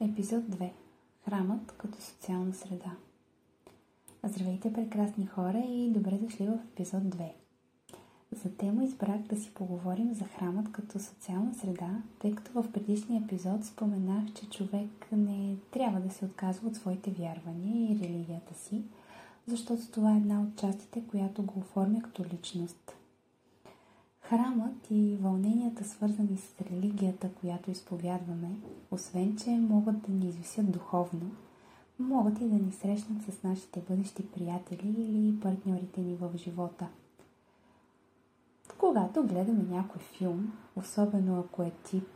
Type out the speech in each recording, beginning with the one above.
Епизод 2. Храмът като социална среда. Здравейте, прекрасни хора и добре дошли в епизод 2. За тема избрах да си поговорим за храмът като социална среда, тъй като в предишния епизод споменах, че човек не трябва да се отказва от своите вярвания и религията си, защото това е една от частите, която го оформя като личност. Храмът и вълненията, свързани с религията, която изповядваме, освен че могат да ни извисят духовно, могат и да ни срещнат с нашите бъдещи приятели или партньорите ни в живота. Когато гледаме някой филм, особено ако е тип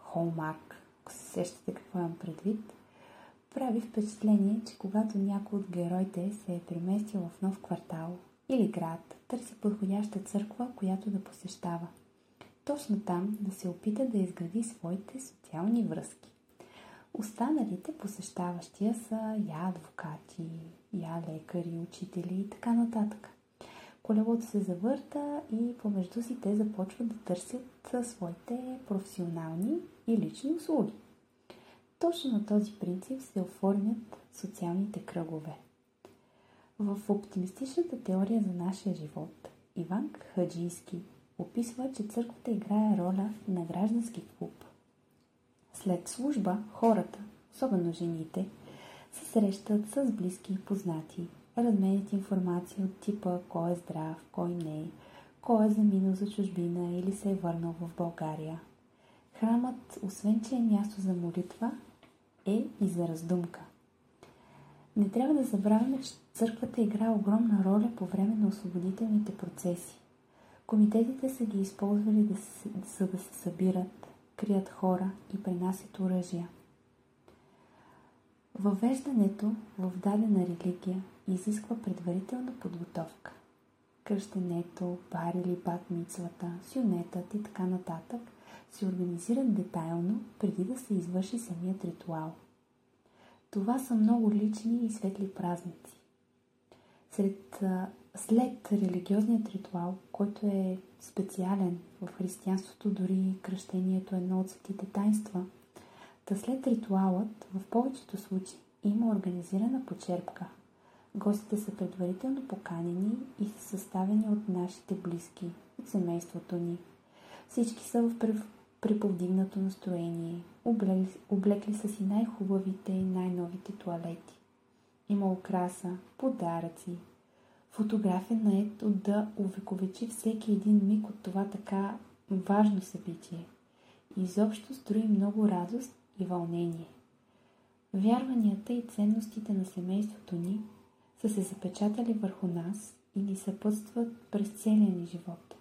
Холмарк, ако се сещате какво имам предвид, прави впечатление, че когато някой от героите се е преместил в нов квартал или град, търси подходяща църква, която да посещава. Точно там да се опита да изгради своите социални връзки. Останалите посещаващия са я адвокати, я лекари, учители и така нататък. Колелото се завърта и помежду си те започват да търсят своите професионални и лични услуги. Точно на този принцип се оформят социалните кръгове. В оптимистичната теория за нашия живот Иван Хаджийски описва, че църквата играе роля на граждански клуб. След служба хората, особено жените, се срещат с близки и познати, разменят информация от типа кой е здрав, кой не, кой е заминал за чужбина или се е върнал в България. Храмът, освен че е място за молитва, е и за раздумка. Не трябва да забравяме, че църквата играе огромна роля по време на освободителните процеси. Комитетите са ги използвали да се, за да се събират, крият хора и пренасят оръжия. Въвеждането в дадена религия изисква предварителна подготовка. Кръщенето, бар или бат мицвата, сюнетът и така нататък се организират детайлно преди да се извърши самият ритуал. Това са много лични и светли празници. Сред, след религиозният ритуал, който е специален в християнството, дори кръщението е едно от светите тайнства, та след ритуалът, в повечето случаи, има организирана почерпка. Гостите са предварително поканени и са съставени от нашите близки, от семейството ни. Всички са в приповдигнато настроение, облекли, облекли са си най-хубавите и най-новите туалети. Има украса, подаръци, фотографен наед от да увековечи всеки един миг от това така важно събитие. Изобщо строи много радост и вълнение. Вярванията и ценностите на семейството ни са се запечатали върху нас и ни съпътстват през целия ни живот.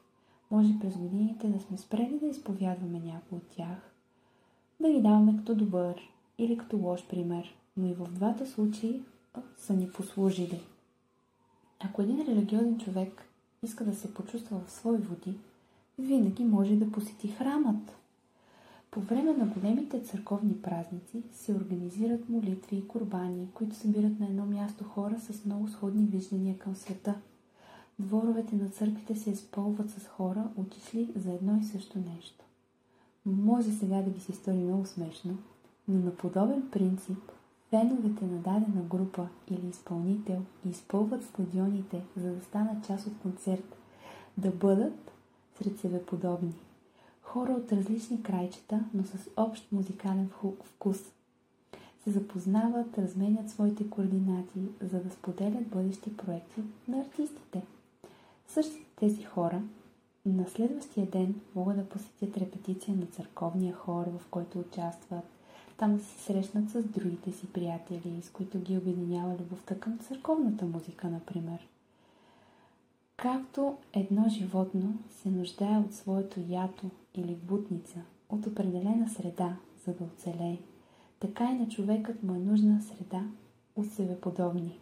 Може през годините да сме спрели да изповядваме някой от тях, да ги даваме като добър или като лош пример, но и в двата случаи са ни послужили. Ако един религиозен човек иска да се почувства в свои води, винаги може да посети храмът. По време на големите църковни празници се организират молитви и курбани, които събират на едно място хора с много сходни виждания към света. Дворовете на църквите се изпълват с хора, отишли за едно и също нещо. Може сега да ви се стори много смешно, но на подобен принцип феновете на дадена група или изпълнител изпълват стадионите, за да станат част от концерт, да бъдат сред себе подобни. Хора от различни крайчета, но с общ музикален вкус. Се запознават, разменят своите координати, за да споделят бъдещи проекти на артистите. Същите тези хора на следващия ден могат да посетят репетиция на църковния хор, в който участват, там да се срещнат с другите си приятели, с които ги обединява любовта към църковната музика, например. Както едно животно се нуждае от своето ято или бутница, от определена среда, за да оцелее, така и на човекът му е нужна среда от себеподобни.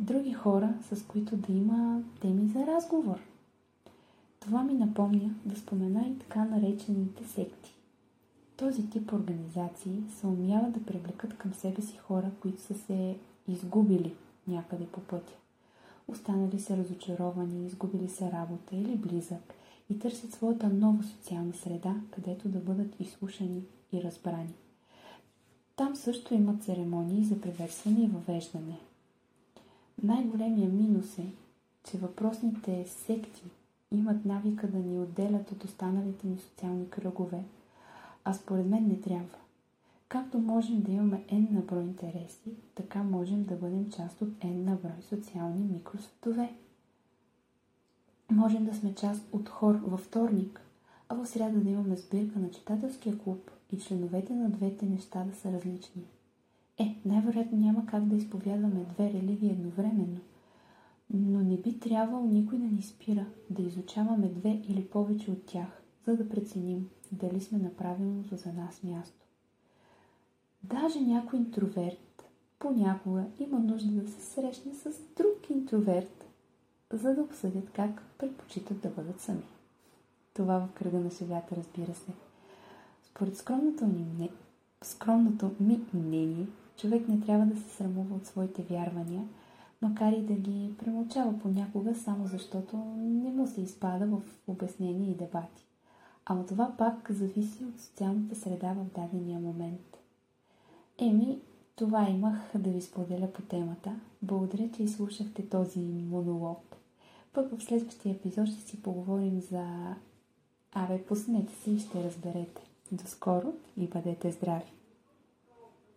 Други хора, с които да има теми за разговор. Това ми напомня да спомена и така наречените секти. Този тип организации се умяват да привлекат към себе си хора, които са се изгубили някъде по пътя. Останали са разочаровани, изгубили са работа или близък, и търсят своята нова социална среда, където да бъдат изслушани и разбрани. Там също има церемонии за приветстване и въвеждане. Най-големия минус е, че въпросните секти имат навика да ни отделят от останалите ни социални кръгове, а според мен не трябва. Както можем да имаме N на брой интереси, така можем да бъдем част от N на брой социални микросветове. Можем да сме част от хор във вторник, а в сряда да имаме сбирка на читателския клуб и членовете на двете неща да са различни. Е, най-вероятно няма как да изповядваме две религии едновременно, но не би трябвало никой да ни спира да изучаваме две или повече от тях, за да преценим дали сме на правилното за нас място. Даже някой интроверт понякога има нужда да се срещне с друг интроверт, за да обсъдят как предпочитат да бъдат сами. Това в кръга на шегата, разбира се. Според скромното ми, не... скромното ми мнение, човек не трябва да се срамува от своите вярвания, макар и да ги премълчава понякога, само защото не му се изпада в обяснения и дебати. Ама това пак зависи от социалната среда в дадения момент. Еми, това имах да ви споделя по темата. Благодаря, че изслушахте този монолог. Пък в следващия епизод ще си поговорим за... Абе, пуснете се и ще разберете. До скоро и бъдете здрави!